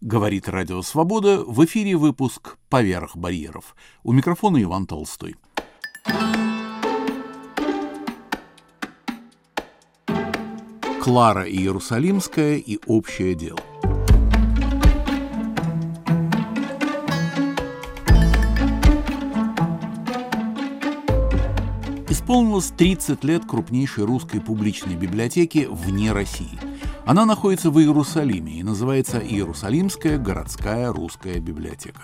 Говорит Радио Свобода, в эфире выпуск «Поверх барьеров». У микрофона Иван Толстой. Клара Иерусалимская и общее дело. Исполнилось 30 лет крупнейшей русской публичной библиотеки вне России – она находится в Иерусалиме и называется Иерусалимская городская русская библиотека.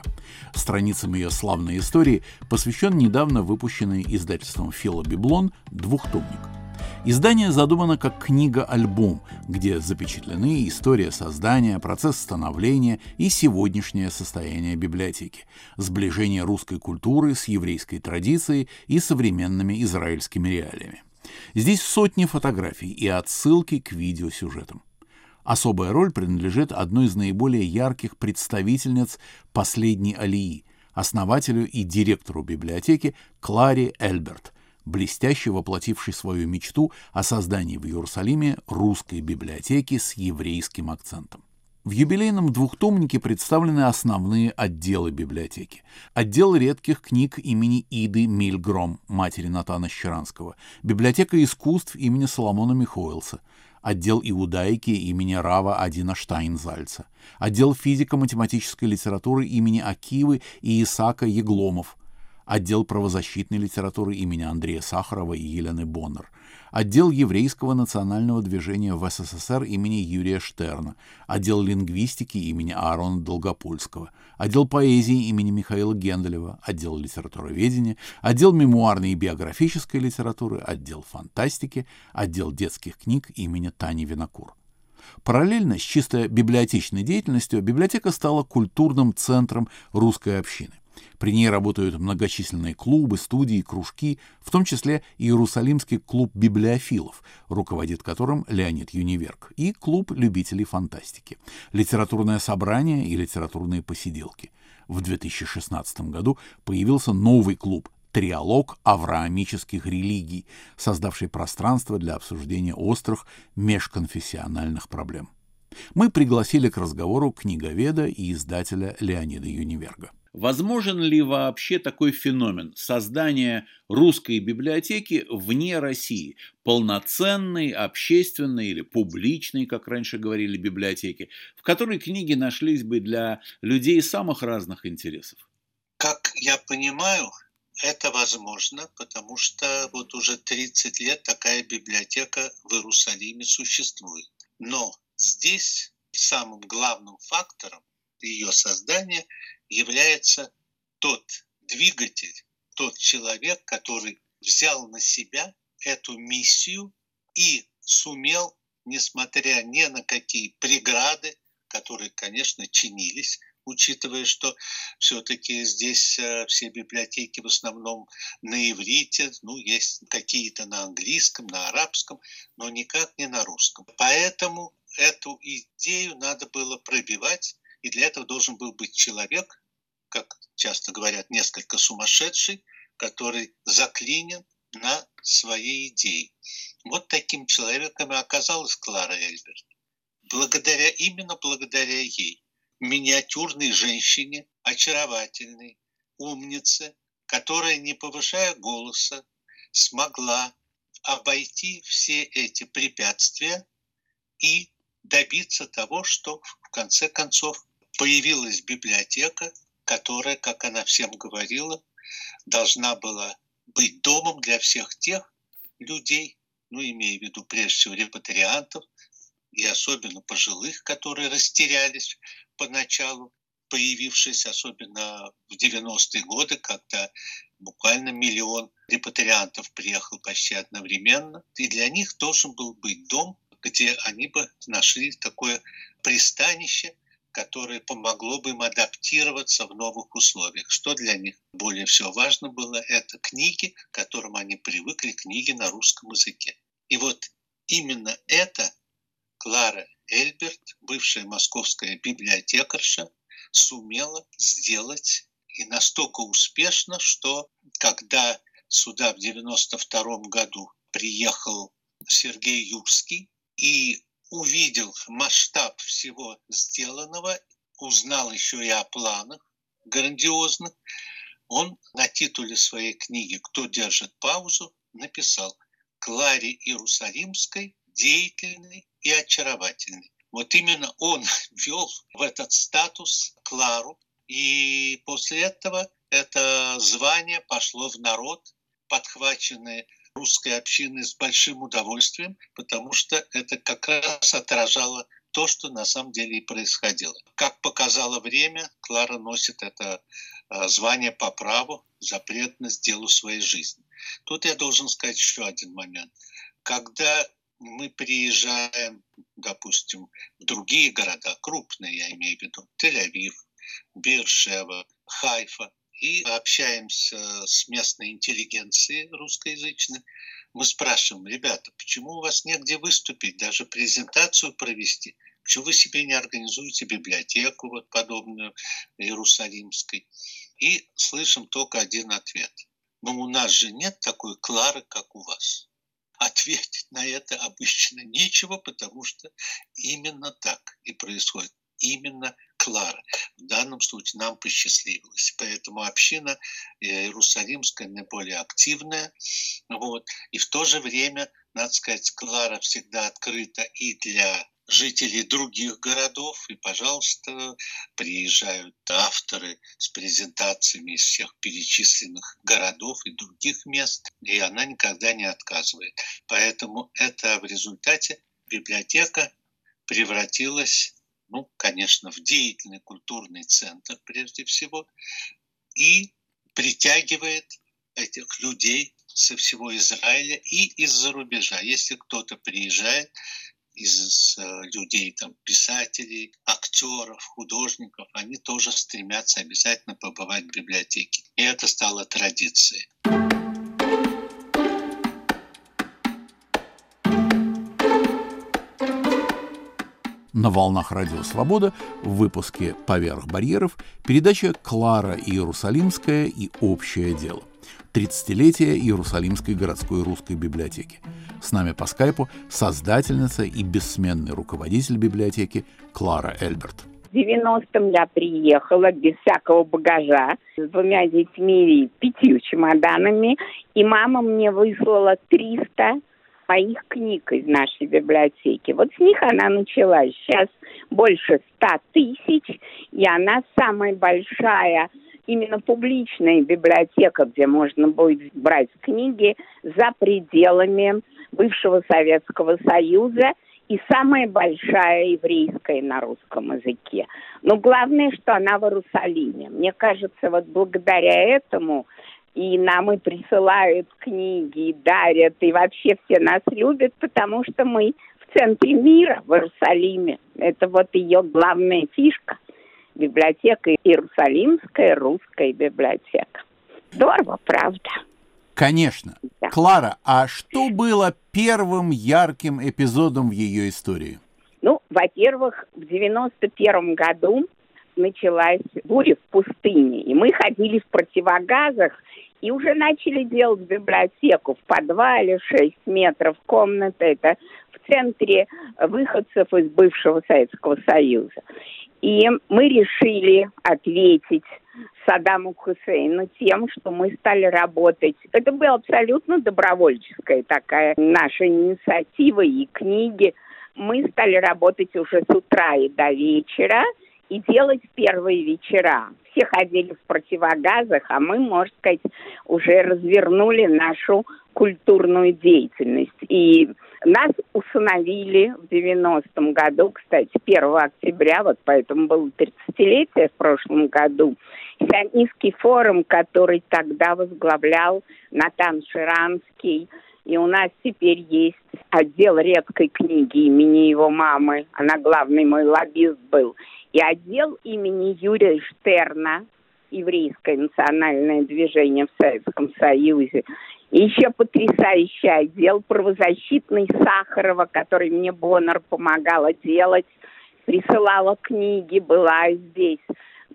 Страницам ее славной истории посвящен недавно выпущенный издательством Филобиблон двухтомник. Издание задумано как книга-альбом, где запечатлены история создания, процесс становления и сегодняшнее состояние библиотеки, сближение русской культуры с еврейской традицией и современными израильскими реалиями. Здесь сотни фотографий и отсылки к видеосюжетам. Особая роль принадлежит одной из наиболее ярких представительниц последней алии, основателю и директору библиотеки Кларе Эльберт, блестяще воплотившей свою мечту о создании в Иерусалиме русской библиотеки с еврейским акцентом. В юбилейном двухтомнике представлены основные отделы библиотеки. Отдел редких книг имени Иды Мильгром, матери Натана Щеранского, библиотека искусств имени Соломона Михоэлса, отдел иудаики имени Рава Адина Штайнзальца, отдел физико-математической литературы имени Акивы и Исака Егломов, отдел правозащитной литературы имени Андрея Сахарова и Елены Боннер, отдел еврейского национального движения в СССР имени Юрия Штерна, отдел лингвистики имени Аарона Долгопольского, отдел поэзии имени Михаила Генделева, отдел литературоведения, отдел мемуарной и биографической литературы, отдел фантастики, отдел детских книг имени Тани Винокур. Параллельно с чисто библиотечной деятельностью библиотека стала культурным центром русской общины. При ней работают многочисленные клубы, студии, кружки, в том числе Иерусалимский клуб библиофилов, руководит которым Леонид Юниверк, и клуб любителей фантастики, литературное собрание и литературные посиделки. В 2016 году появился новый клуб триалог авраамических религий, создавший пространство для обсуждения острых межконфессиональных проблем. Мы пригласили к разговору книговеда и издателя Леонида Юниверга. Возможен ли вообще такой феномен создания русской библиотеки вне России? Полноценной, общественной или публичной, как раньше говорили, библиотеки, в которой книги нашлись бы для людей самых разных интересов? Как я понимаю, это возможно, потому что вот уже 30 лет такая библиотека в Иерусалиме существует. Но здесь самым главным фактором ее создания является тот двигатель, тот человек, который взял на себя эту миссию и сумел, несмотря ни на какие преграды, которые, конечно, чинились, учитывая, что все-таки здесь э, все библиотеки в основном на иврите, ну, есть какие-то на английском, на арабском, но никак не на русском. Поэтому эту идею надо было пробивать и для этого должен был быть человек, как часто говорят, несколько сумасшедший, который заклинен на своей идее. Вот таким человеком и оказалась Клара Эльберт. Благодаря, именно благодаря ей, миниатюрной женщине, очаровательной, умнице, которая, не повышая голоса, смогла обойти все эти препятствия и добиться того, что в конце концов появилась библиотека, которая, как она всем говорила, должна была быть домом для всех тех людей, ну, имея в виду прежде всего репатриантов, и особенно пожилых, которые растерялись поначалу, появившись особенно в 90-е годы, когда буквально миллион репатриантов приехал почти одновременно. И для них должен был быть дом, где они бы нашли такое пристанище, которое помогло бы им адаптироваться в новых условиях. Что для них более всего важно было, это книги, к которым они привыкли, книги на русском языке. И вот именно это Клара Эльберт, бывшая московская библиотекарша, сумела сделать и настолько успешно, что когда сюда в 92 году приехал Сергей Юрский и увидел масштаб всего сделанного узнал еще и о планах грандиозных, он на титуле своей книги «Кто держит паузу» написал «Кларе Иерусалимской деятельный и очаровательный». Вот именно он ввел в этот статус Клару, и после этого это звание пошло в народ, подхваченное русской общины с большим удовольствием, потому что это как раз отражало то, что на самом деле и происходило. Как показало время, Клара носит это а, звание по праву за преданность делу своей жизни. Тут я должен сказать еще один момент. Когда мы приезжаем, допустим, в другие города, крупные, я имею в виду, Тель-Авив, Биршева, Хайфа, и общаемся с местной интеллигенцией русскоязычной, мы спрашиваем, ребята, почему у вас негде выступить, даже презентацию провести? Почему вы себе не организуете библиотеку вот подобную Иерусалимской? И слышим только один ответ. Но у нас же нет такой Клары, как у вас. Ответить на это обычно нечего, потому что именно так и происходит. Именно Клара. В данном случае нам посчастливилось. Поэтому община Иерусалимская наиболее активная. Вот. И в то же время, надо сказать, Клара всегда открыта и для жителей других городов, и, пожалуйста, приезжают авторы с презентациями из всех перечисленных городов и других мест, и она никогда не отказывает. Поэтому это в результате библиотека превратилась ну, конечно, в деятельный культурный центр прежде всего, и притягивает этих людей со всего Израиля и из-за рубежа. Если кто-то приезжает из э, людей, там, писателей, актеров, художников, они тоже стремятся обязательно побывать в библиотеке. И это стало традицией. На волнах Радио Свобода в выпуске «Поверх барьеров» передача «Клара Иерусалимская и общее дело». 30-летие Иерусалимской городской русской библиотеки. С нами по скайпу создательница и бессменный руководитель библиотеки Клара Эльберт. В 90-м я приехала без всякого багажа с двумя детьми и пятью чемоданами, и мама мне выслала 300 моих книг из нашей библиотеки. Вот с них она начала. Сейчас больше ста тысяч, и она самая большая именно публичная библиотека, где можно будет брать книги за пределами бывшего Советского Союза и самая большая еврейская на русском языке. Но главное, что она в Иерусалиме. Мне кажется, вот благодаря этому и нам и присылают книги, и дарят, и вообще все нас любят, потому что мы в центре мира, в Иерусалиме. Это вот ее главная фишка. Библиотека Иерусалимская русская библиотека. Здорово, правда? Конечно. Да. Клара, а что было первым ярким эпизодом в ее истории? Ну, во-первых, в 91 году началась буря в пустыне, и мы ходили в противогазах и уже начали делать библиотеку в подвале 6 метров комната. Это в центре выходцев из бывшего Советского Союза. И мы решили ответить Саддаму Хусейну тем, что мы стали работать. Это была абсолютно добровольческая такая наша инициатива и книги. Мы стали работать уже с утра и до вечера и делать первые вечера все ходили в противогазах, а мы, можно сказать, уже развернули нашу культурную деятельность. И нас установили в 90-м году, кстати, 1 октября, вот поэтому было 30-летие в прошлом году, Сионистский форум, который тогда возглавлял Натан Ширанский, и у нас теперь есть отдел редкой книги имени его мамы. Она главный мой лоббист был и отдел имени Юрия Штерна, еврейское национальное движение в Советском Союзе, и еще потрясающий отдел правозащитный Сахарова, который мне Боннер помогала делать, присылала книги, была здесь.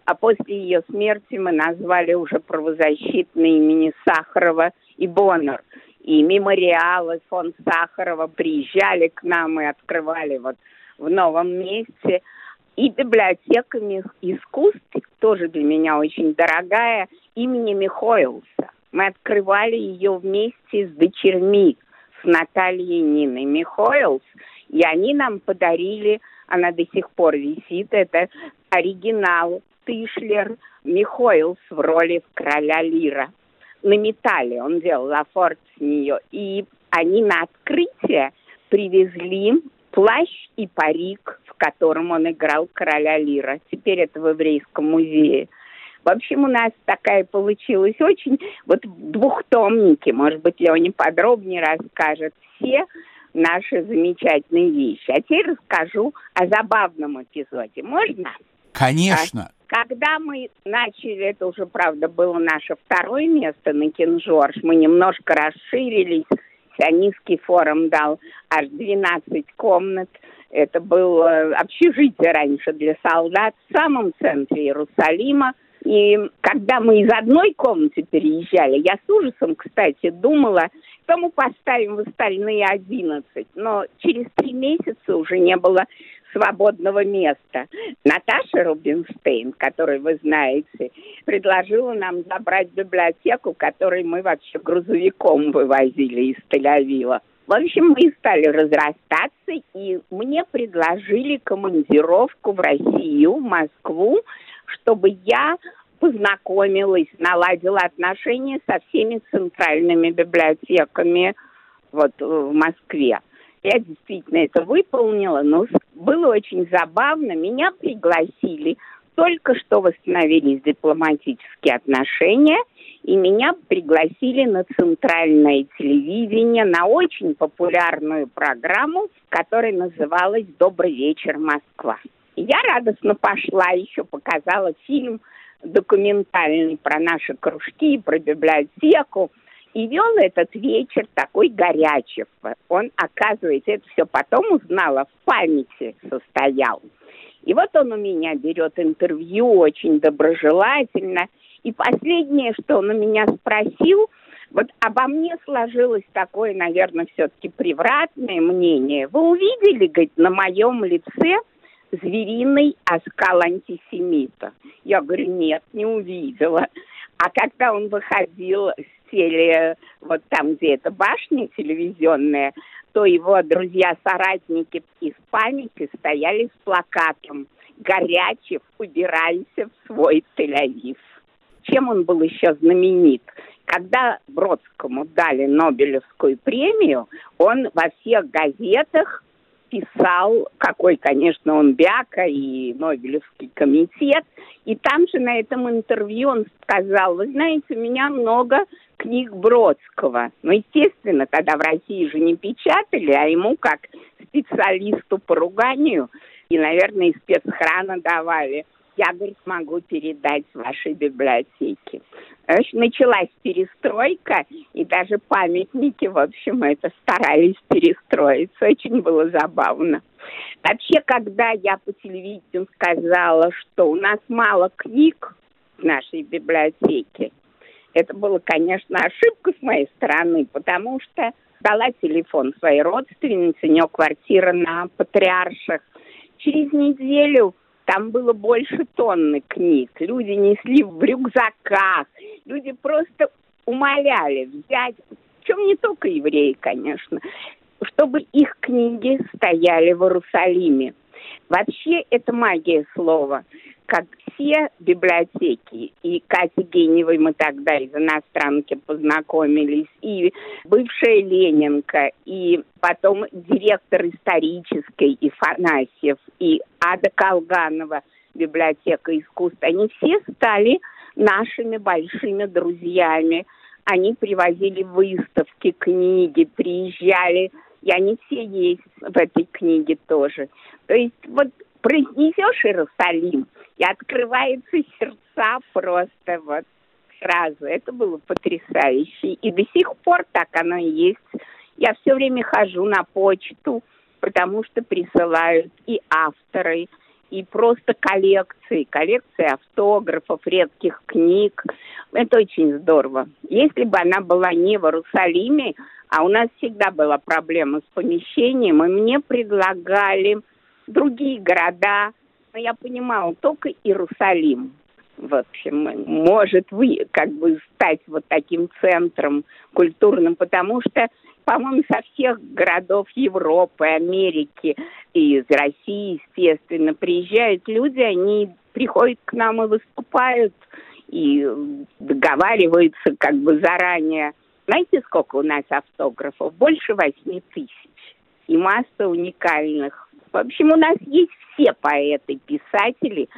А после ее смерти мы назвали уже правозащитные имени Сахарова и Боннер. И мемориалы фонд Сахарова приезжали к нам и открывали вот в новом месте – и библиотека искусств, тоже для меня очень дорогая, имени Михоэлса. Мы открывали ее вместе с дочерьми, с Натальей Ниной Михоэлс, и они нам подарили, она до сих пор висит, это оригинал Тышлер Михоэлс в роли короля Лира. На металле он делал афорт с нее. И они на открытие привезли плащ и парик, котором он играл короля Лира. Теперь это в еврейском музее. В общем, у нас такая получилась очень... Вот двухтомники, может быть, Леня подробнее расскажет все наши замечательные вещи. А теперь расскажу о забавном эпизоде. Можно? Конечно. А, когда мы начали, это уже, правда, было наше второе место на Кинжорж, мы немножко расширились, Сионистский форум дал аж 12 комнат. Это было общежитие раньше для солдат в самом центре Иерусалима. И когда мы из одной комнаты переезжали, я с ужасом, кстати, думала, что мы поставим в остальные 11. Но через три месяца уже не было свободного места. Наташа Рубинштейн, которую вы знаете, предложила нам забрать библиотеку, которую мы вообще грузовиком вывозили из Тель-Авива. В общем, мы стали разрастаться, и мне предложили командировку в Россию, в Москву, чтобы я познакомилась, наладила отношения со всеми центральными библиотеками вот в Москве. Я действительно это выполнила, но было очень забавно. Меня пригласили, только что восстановились дипломатические отношения, и меня пригласили на центральное телевидение, на очень популярную программу, которая называлась «Добрый вечер, Москва». Я радостно пошла, еще показала фильм документальный про наши кружки, про библиотеку. И вел этот вечер такой Горячев. Он, оказывается, это все потом узнала, в памяти состоял. И вот он у меня берет интервью очень доброжелательно. И последнее, что он у меня спросил, вот обо мне сложилось такое, наверное, все-таки превратное мнение. Вы увидели, говорит, на моем лице звериный оскал антисемита? Я говорю, нет, не увидела. А когда он выходил теле, вот там, где эта башня телевизионная, то его друзья-соратники из памяти стояли с плакатом «Горячев, убирайся в свой Тель-Авив». Чем он был еще знаменит? Когда Бродскому дали Нобелевскую премию, он во всех газетах писал, какой, конечно, он Бяка и Нобелевский комитет. И там же на этом интервью он сказал, вы знаете, у меня много книг Бродского. Ну, естественно, тогда в России же не печатали, а ему как специалисту по руганию и, наверное, из спецхрана давали. Я, говорит, могу передать вашей библиотеке. Началась перестройка, и даже памятники, в общем, это старались перестроиться. Очень было забавно. Вообще, когда я по телевидению сказала, что у нас мало книг в нашей библиотеке, это было, конечно, ошибка с моей стороны, потому что дала телефон своей родственнице, у нее квартира на Патриарших. Через неделю там было больше тонны книг. Люди несли в рюкзаках. Люди просто умоляли взять, причем не только евреи, конечно, чтобы их книги стояли в Иерусалиме. Вообще это магия слова как все библиотеки, и Катя Геневой мы тогда из иностранки познакомились, и бывшая Ленинка, и потом директор исторической Ифанасьев, и Ада Колганова, библиотека искусств, они все стали нашими большими друзьями. Они привозили выставки, книги, приезжали, и они все есть в этой книге тоже. То есть вот произнесешь Иерусалим, и открываются сердца просто вот сразу. Это было потрясающе. И до сих пор так оно и есть. Я все время хожу на почту, потому что присылают и авторы, и просто коллекции, коллекции автографов, редких книг. Это очень здорово. Если бы она была не в Иерусалиме, а у нас всегда была проблема с помещением, и мне предлагали другие города, Но я понимала, только Иерусалим в общем, может вы, как бы стать вот таким центром культурным, потому что, по-моему, со всех городов Европы, Америки и из России, естественно, приезжают люди, они приходят к нам и выступают, и договариваются как бы заранее. Знаете, сколько у нас автографов? Больше восьми тысяч. И масса уникальных. В общем, у нас есть все поэты, писатели,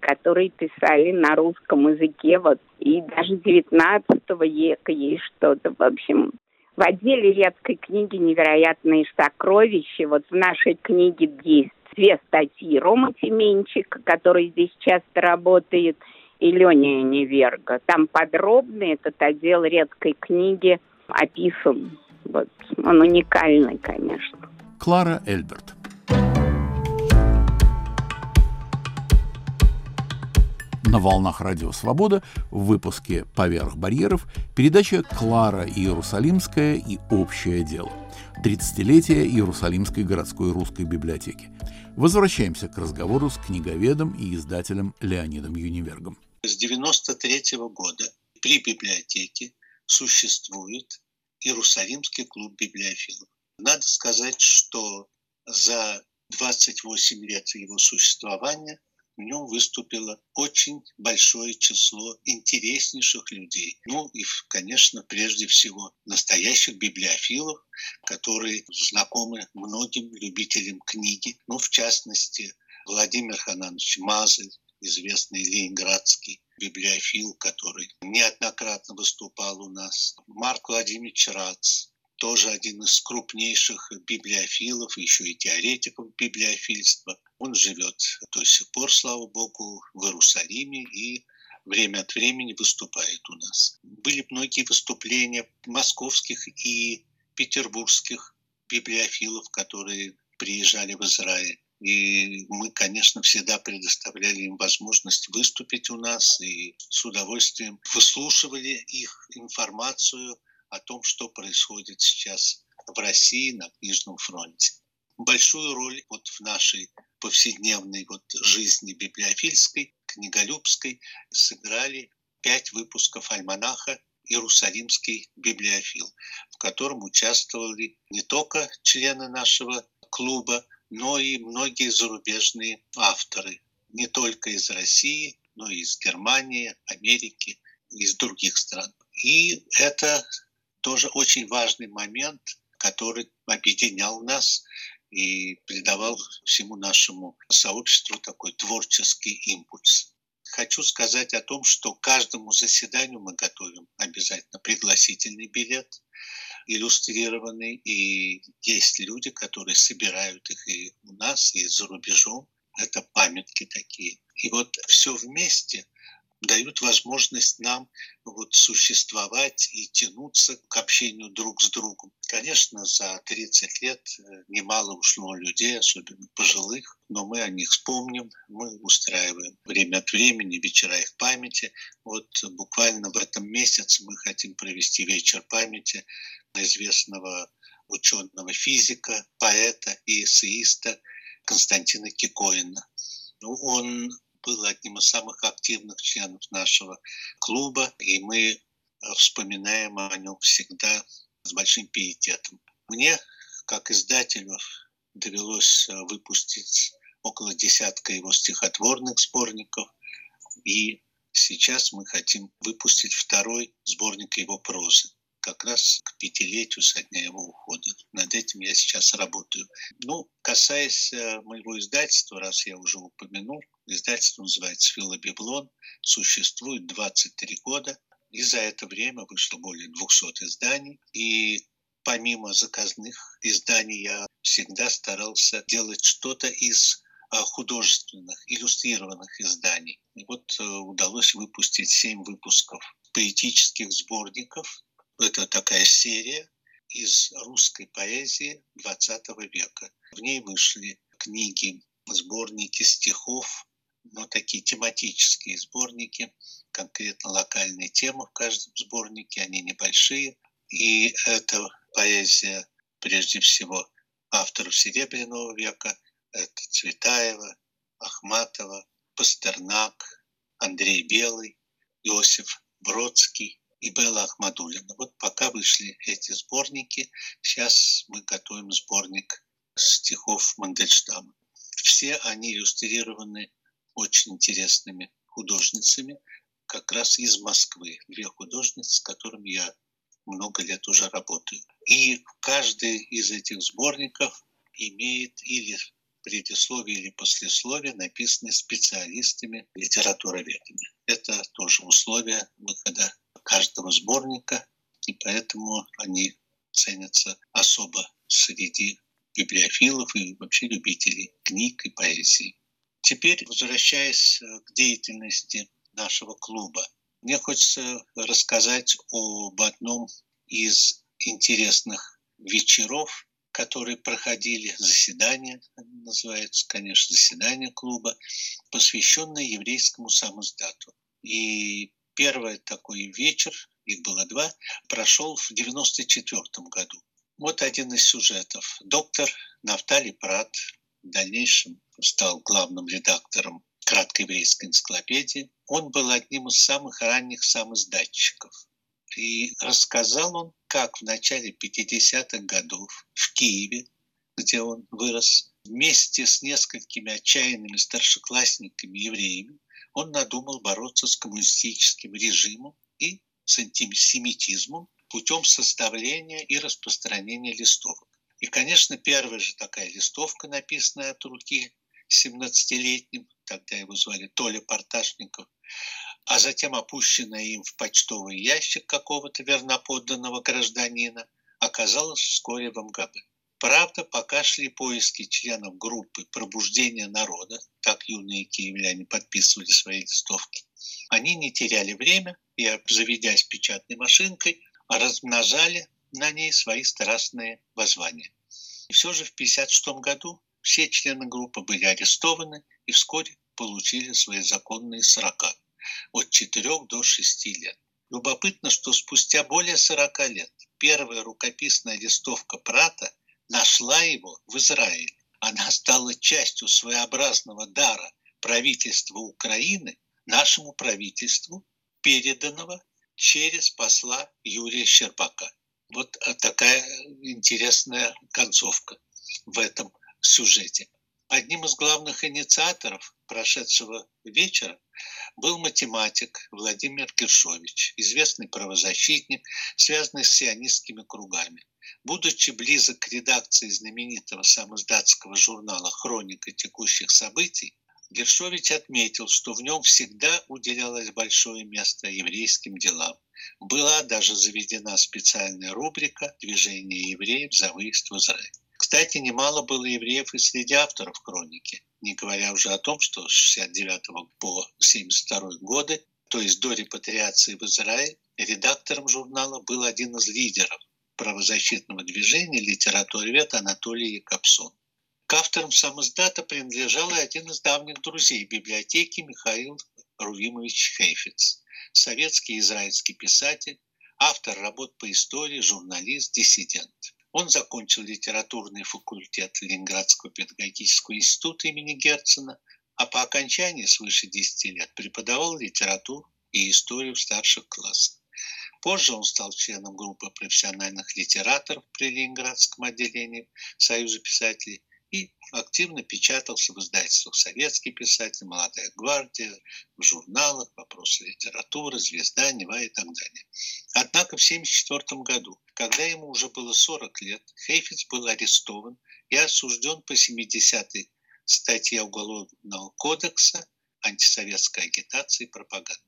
которые писали на русском языке, вот, и даже 19 века есть что-то, в общем, в отделе редкой книги «Невероятные сокровища». Вот в нашей книге есть две статьи. Рома Тименчик, который здесь часто работает, и Леня Неверга. Там подробно этот отдел редкой книги описан. Вот. Он уникальный, конечно. Клара Эльберт. На волнах Радио Свобода в выпуске «Поверх барьеров» передача «Клара Иерусалимская и общее дело». 30-летие Иерусалимской городской русской библиотеки. Возвращаемся к разговору с книговедом и издателем Леонидом Юнивергом. С 93 -го года при библиотеке существует Иерусалимский клуб библиофилов. Надо сказать, что за 28 лет его существования в нем выступило очень большое число интереснейших людей. Ну и, конечно, прежде всего настоящих библиофилов, которые знакомы многим любителям книги, ну, в частности, Владимир Хананович Мазель, известный ленинградский библиофил, который неоднократно выступал у нас, Марк Владимирович Рац, тоже один из крупнейших библиофилов, еще и теоретиков библиофильства. Он живет до сих пор, слава богу, в Иерусалиме и время от времени выступает у нас. Были многие выступления московских и петербургских библиофилов, которые приезжали в Израиль. И мы, конечно, всегда предоставляли им возможность выступить у нас и с удовольствием выслушивали их информацию – о том, что происходит сейчас в России на книжном фронте. Большую роль вот в нашей повседневной вот жизни библиофильской, книголюбской сыграли пять выпусков альманаха «Иерусалимский библиофил», в котором участвовали не только члены нашего клуба, но и многие зарубежные авторы, не только из России, но и из Германии, Америки, из других стран. И это тоже очень важный момент, который объединял нас и придавал всему нашему сообществу такой творческий импульс. Хочу сказать о том, что каждому заседанию мы готовим обязательно пригласительный билет, иллюстрированный, и есть люди, которые собирают их и у нас, и за рубежом. Это памятки такие. И вот все вместе – дают возможность нам вот существовать и тянуться к общению друг с другом. Конечно, за 30 лет э, немало ушло людей, особенно пожилых, но мы о них вспомним, мы устраиваем время от времени вечера их памяти. Вот буквально в этом месяце мы хотим провести вечер памяти известного ученого физика, поэта и эссеиста Константина Кикоина. Ну, он был одним из самых активных членов нашего клуба, и мы вспоминаем о нем всегда с большим пиететом. Мне, как издателю, довелось э, выпустить около десятка его стихотворных сборников, и сейчас мы хотим выпустить второй сборник его прозы как раз к пятилетию со дня его ухода. Над этим я сейчас работаю. Ну, касаясь э, моего издательства, раз я уже упомянул, издательство называется «Филобиблон», существует 23 года, и за это время вышло более 200 изданий. И помимо заказных изданий я всегда старался делать что-то из э, художественных, иллюстрированных изданий. И вот э, удалось выпустить семь выпусков поэтических сборников это такая серия из русской поэзии XX века. В ней вышли книги, сборники стихов, но такие тематические сборники, конкретно локальные темы в каждом сборнике, они небольшие. И это поэзия, прежде всего, авторов Серебряного века, это Цветаева, Ахматова, Пастернак, Андрей Белый, Иосиф Бродский и Белла Ахмадулина. Вот пока вышли эти сборники, сейчас мы готовим сборник стихов Мандельштама. Все они иллюстрированы очень интересными художницами, как раз из Москвы. Две художницы, с которыми я много лет уже работаю. И каждый из этих сборников имеет или предисловие или послесловие, написанные специалистами, литературоведами. Это тоже условие выхода каждого сборника, и поэтому они ценятся особо среди библиофилов и вообще любителей книг и поэзии. Теперь, возвращаясь к деятельности нашего клуба, мне хочется рассказать об одном из интересных вечеров, которые проходили, заседания, называется, конечно, заседание клуба, посвященное еврейскому самоздату. И первый такой вечер, их было два, прошел в 94 году. Вот один из сюжетов. Доктор Нафтали Прат в дальнейшем стал главным редактором краткой еврейской энциклопедии. Он был одним из самых ранних самоиздатчиков. И рассказал он, как в начале 50-х годов в Киеве, где он вырос, вместе с несколькими отчаянными старшеклассниками-евреями, он надумал бороться с коммунистическим режимом и с антисемитизмом путем составления и распространения листовок. И, конечно, первая же такая листовка, написанная от руки 17-летним, тогда его звали Толя Порташников, а затем опущенная им в почтовый ящик какого-то верноподданного гражданина, оказалась вскоре в МГБ. Правда, пока шли поиски членов группы «Пробуждение народа», так юные киевляне подписывали свои листовки, они не теряли время и, обзаведясь печатной машинкой, размножали на ней свои страстные воззвания. И все же в 1956 году все члены группы были арестованы и вскоре получили свои законные срока от 4 до 6 лет. Любопытно, что спустя более 40 лет первая рукописная листовка Прата нашла его в Израиле. Она стала частью своеобразного дара правительства Украины нашему правительству, переданного через посла Юрия Щербака. Вот такая интересная концовка в этом сюжете. Одним из главных инициаторов прошедшего вечера был математик Владимир Гершович, известный правозащитник, связанный с сионистскими кругами. Будучи близок к редакции знаменитого самоздатского журнала «Хроника текущих событий», Гершович отметил, что в нем всегда уделялось большое место еврейским делам. Была даже заведена специальная рубрика «Движение евреев за выезд в Израиль». Кстати, немало было евреев и среди авторов хроники, не говоря уже о том, что с 69 по 72 годы, то есть до репатриации в Израиль, редактором журнала был один из лидеров правозащитного движения литературовед Анатолий Якобсон. К авторам самоздата принадлежал и один из давних друзей библиотеки Михаил Рувимович Хейфиц, советский израильский писатель, автор работ по истории, журналист, диссидент. Он закончил литературный факультет Ленинградского педагогического института имени Герцена, а по окончании свыше 10 лет преподавал литературу и историю в старших классах. Позже он стал членом группы профессиональных литераторов при Ленинградском отделении Союза писателей и активно печатался в издательствах «Советский писатель», «Молодая гвардия», в журналах «Вопросы литературы», «Звезда», «Нева» и так далее. Однако в 1974 году, когда ему уже было 40 лет, Хейфиц был арестован и осужден по 70-й статье Уголовного кодекса антисоветской агитации и пропаганды.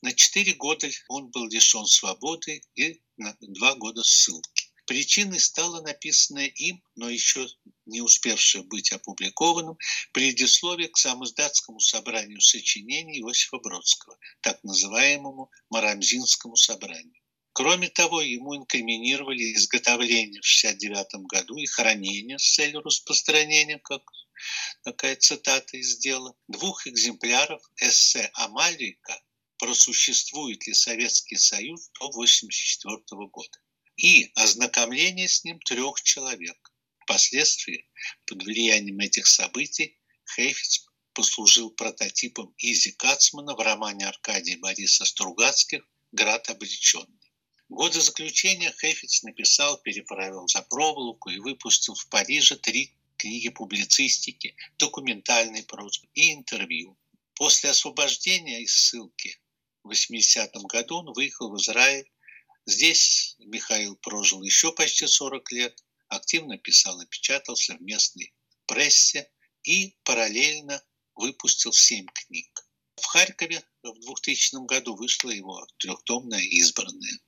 На 4 года он был лишен свободы и на 2 года ссылки. Причиной стало написанное им, но еще не успевшее быть опубликованным, предисловие к самоздатскому собранию сочинений Иосифа Бродского, так называемому Марамзинскому собранию. Кроме того, ему инкриминировали изготовление в 1969 году и хранение с целью распространения, как такая цитата из дела, двух экземпляров эссе Амалика «Просуществует ли Советский Союз до 1984 года» и ознакомление с ним трех человек. Впоследствии, под влиянием этих событий, Хейфиц послужил прототипом Изи Кацмана в романе Аркадия Бориса Стругацких «Град обреченный». Годы заключения Хефиц написал, переправил за проволоку и выпустил в Париже три книги публицистики, документальной прозы и интервью. После освобождения из ссылки в 80-м году он выехал в Израиль. Здесь Михаил прожил еще почти 40 лет, активно писал и печатался в местной прессе и параллельно выпустил семь книг. В Харькове в 2000 году вышла его трехтомная избранная.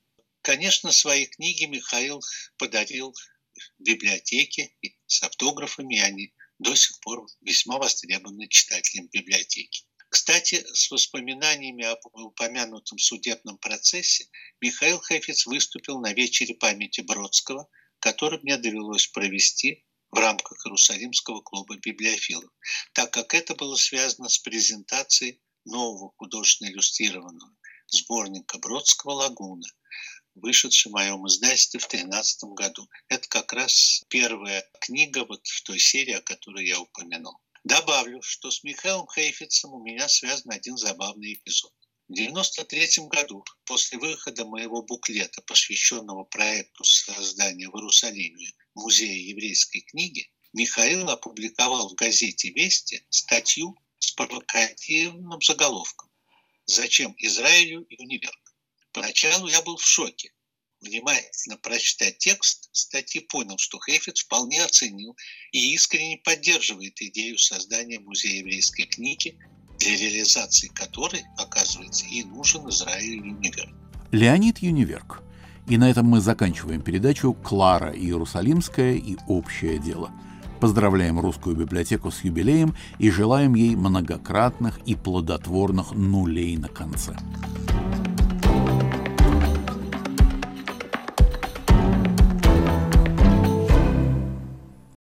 Конечно, свои книги Михаил подарил библиотеке с автографами, и они до сих пор весьма востребованы читателям библиотеки. Кстати, с воспоминаниями об упомянутом судебном процессе Михаил Хефиц выступил на вечере памяти Бродского, который мне довелось провести в рамках Иерусалимского клуба библиофилов, так как это было связано с презентацией нового художественно иллюстрированного сборника Бродского «Лагуна», вышедший в моем издательстве в 2013 году. Это как раз первая книга вот в той серии, о которой я упомянул. Добавлю, что с Михаилом Хейфицем у меня связан один забавный эпизод. В 1993 году, после выхода моего буклета, посвященного проекту создания в Иерусалиме Музея еврейской книги, Михаил опубликовал в газете «Вести» статью с провокативным заголовком «Зачем Израилю Юниверк?». Поначалу я был в шоке. Внимательно прочитав текст статьи, понял, что Хейфиц вполне оценил и искренне поддерживает идею создания Музея еврейской книги, для реализации которой, оказывается, и нужен Израиль Юниверк. Леонид Юниверк. И на этом мы заканчиваем передачу «Клара Иерусалимская и общее дело». Поздравляем русскую библиотеку с юбилеем и желаем ей многократных и плодотворных нулей на конце.